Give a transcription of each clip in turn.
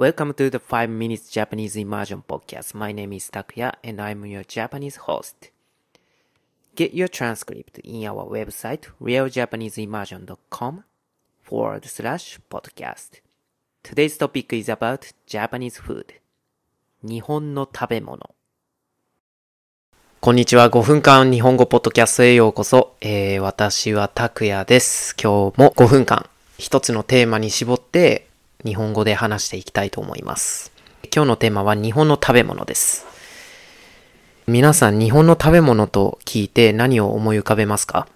Welcome to the 5 Minutes Japanese Immersion Podcast. My name is Takuya and I'm your Japanese host. Get your transcript in our website realjapaneseimmersion.com forward slash podcast. Today's topic is about Japanese food. 日本の食べ物。こんにちは。5分間日本語ポッドキャストへようこそ。えー、私は拓也です。今日も5分間一つのテーマに絞って日本語で話していきたいと思います。今日のテーマは日本の食べ物です。皆さん日本の食べ物と聞いて何を思い浮かべますか？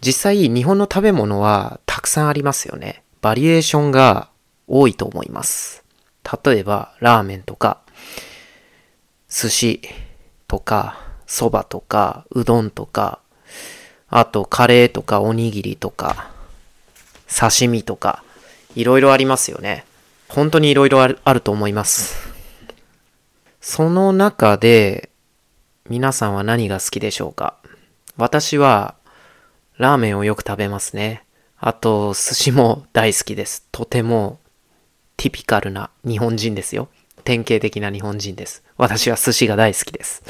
実際日本の食べ物はたくさんありますよね。バリエーションが多いと思います。例えばラーメンとか寿司とか蕎麦とかうどんとかあとカレーとかおにぎりとか刺身とかいろいろありますよね。本当にいろいろあると思います。その中で皆さんは何が好きでしょうか？私はラーメンをよく食べますね。あと寿司も大好きです。とてもティピカルな日本人ですよ。典型的な日本人です。私は寿司が大好きです。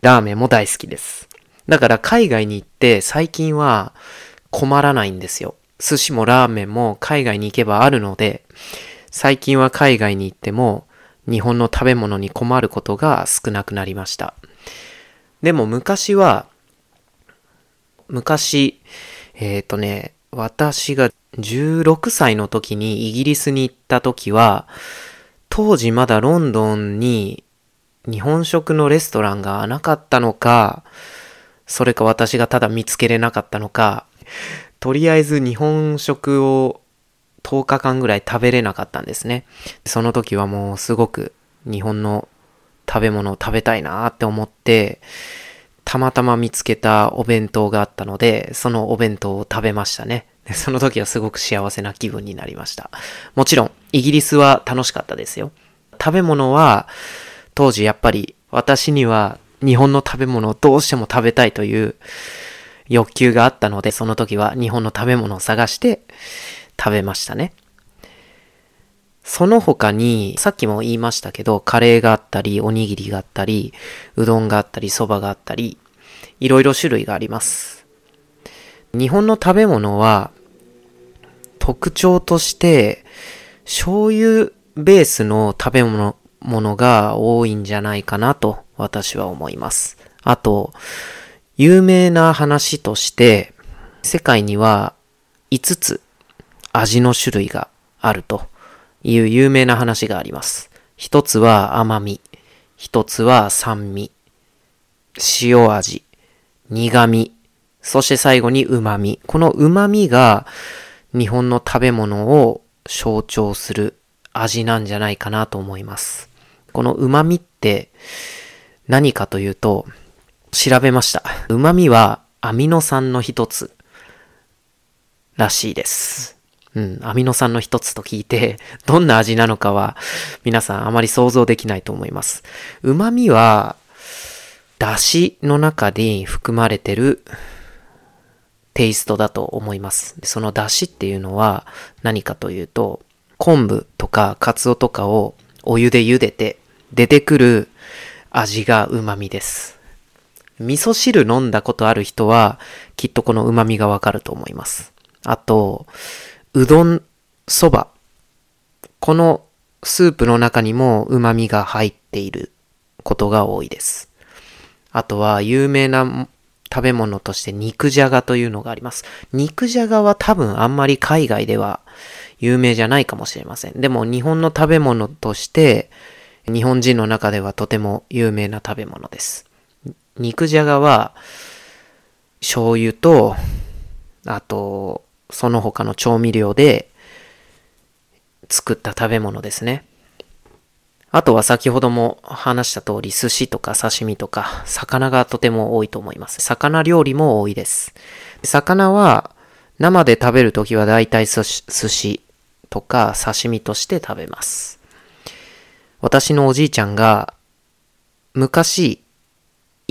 ラーメンも大好きです。だから海外に行って最近は困らないんですよ。寿司もラーメンも海外に行けばあるので、最近は海外に行っても日本の食べ物に困ることが少なくなりました。でも昔は、昔、えっ、とね、私が16歳の時にイギリスに行った時は、当時まだロンドンに日本食のレストランがなかったのか、それか私がただ見つけれなかったのか、とりあえず日本食を10日間ぐらい食べれなかったんですね。その時はもうすごく日本の食べ物を食べたいなって思って、たまたま見つけたお弁当があったので、そのお弁当を食べましたね。その時はすごく幸せな気分になりました。もちろん、イギリスは楽しかったですよ。食べ物は、当時やっぱり私には日本の食べ物をどうしても食べたいという欲求があったので、その時は日本の食べ物を探して食べましたね。その他に、さっきも言いましたけど、カレーがあったり、おにぎりがあったり、うどんがあったり、蕎麦があったり、いろいろ種類があります。日本の食べ物は、特徴として、醤油ベースの食べ物ものが多いんじゃないかなと私は思います。あと、有名な話として、世界には5つ味の種類があるという有名な話があります。一つは甘み、一つは酸味、塩味、苦味、そして最後に旨味。この旨味が日本の食べ物を象徴する味なんじゃないかなと思います。この旨味って何かというと、調べました。旨味はアミノ酸の一つらしいです。うん、アミノ酸の一つと聞いて、どんな味なのかは皆さんあまり想像できないと思います。旨味は、だしの中に含まれてるテイストだと思います。そのだしっていうのは何かというと、昆布とかカツオとかをお湯で茹でて出てくる味が旨味です。味噌汁飲んだことある人はきっとこの旨味がわかると思います。あと、うどん、そば。このスープの中にも旨味が入っていることが多いです。あとは有名な食べ物として肉じゃがというのがあります。肉じゃがは多分あんまり海外では有名じゃないかもしれません。でも日本の食べ物として日本人の中ではとても有名な食べ物です。肉じゃがは醤油とあとその他の調味料で作った食べ物ですね。あとは先ほども話した通り寿司とか刺身とか魚がとても多いと思います。魚料理も多いです。魚は生で食べるときは大体寿司寿司とか刺身として食べます。私のおじいちゃんが昔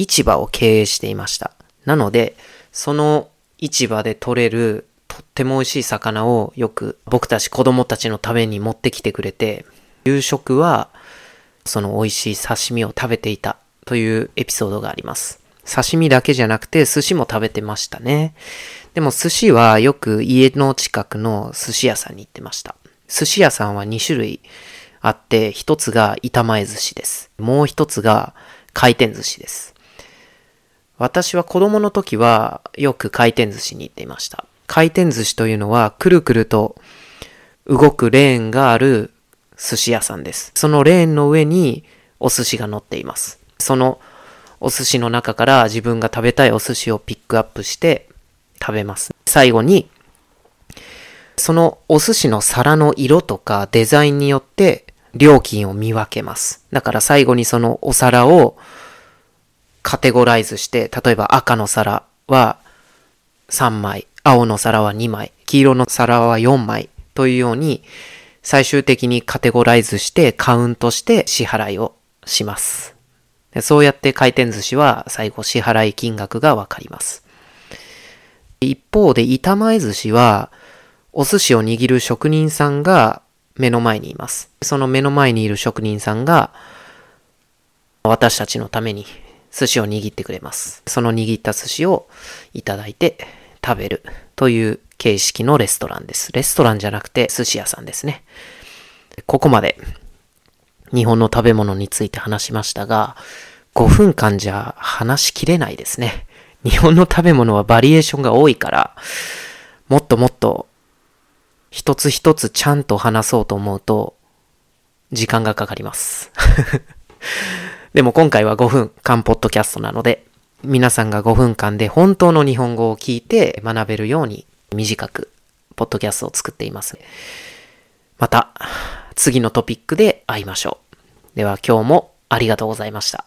市場を経営していました。なので、その市場で取れるとっても美味しい魚をよく僕たち子供たちのために持ってきてくれて、夕食はその美味しい刺身を食べていたというエピソードがあります。刺身だけじゃなくて寿司も食べてましたね。でも寿司はよく家の近くの寿司屋さんに行ってました。寿司屋さんは2種類あって、一つが板前寿司です。もう一つが回転寿司です。私は子供の時はよく回転寿司に行っていました。回転寿司というのはくるくると動くレーンがある寿司屋さんです。そのレーンの上にお寿司が乗っています。そのお寿司の中から自分が食べたいお寿司をピックアップして食べます。最後に、そのお寿司の皿の色とかデザインによって料金を見分けます。だから最後にそのお皿をカテゴライズして、例えば赤の皿は3枚、青の皿は2枚、黄色の皿は4枚というように最終的にカテゴライズしてカウントして支払いをします。そうやって回転寿司は最後支払い金額がわかります。一方で板前寿司はお寿司を握る職人さんが目の前にいます。その目の前にいる職人さんが私たちのために寿司を握ってくれます。その握った寿司をいただいて食べるという形式のレストランです。レストランじゃなくて寿司屋さんですね。ここまで日本の食べ物について話しましたが、5分間じゃ話しきれないですね。日本の食べ物はバリエーションが多いから、もっともっと一つ一つちゃんと話そうと思うと、時間がかかります。でも今回は5分間ポッドキャストなので、皆さんが5分間で本当の日本語を聞いて学べるように短くポッドキャストを作っています。また次のトピックで会いましょう。では今日もありがとうございました。